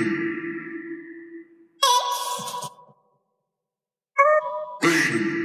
Baby. Baby.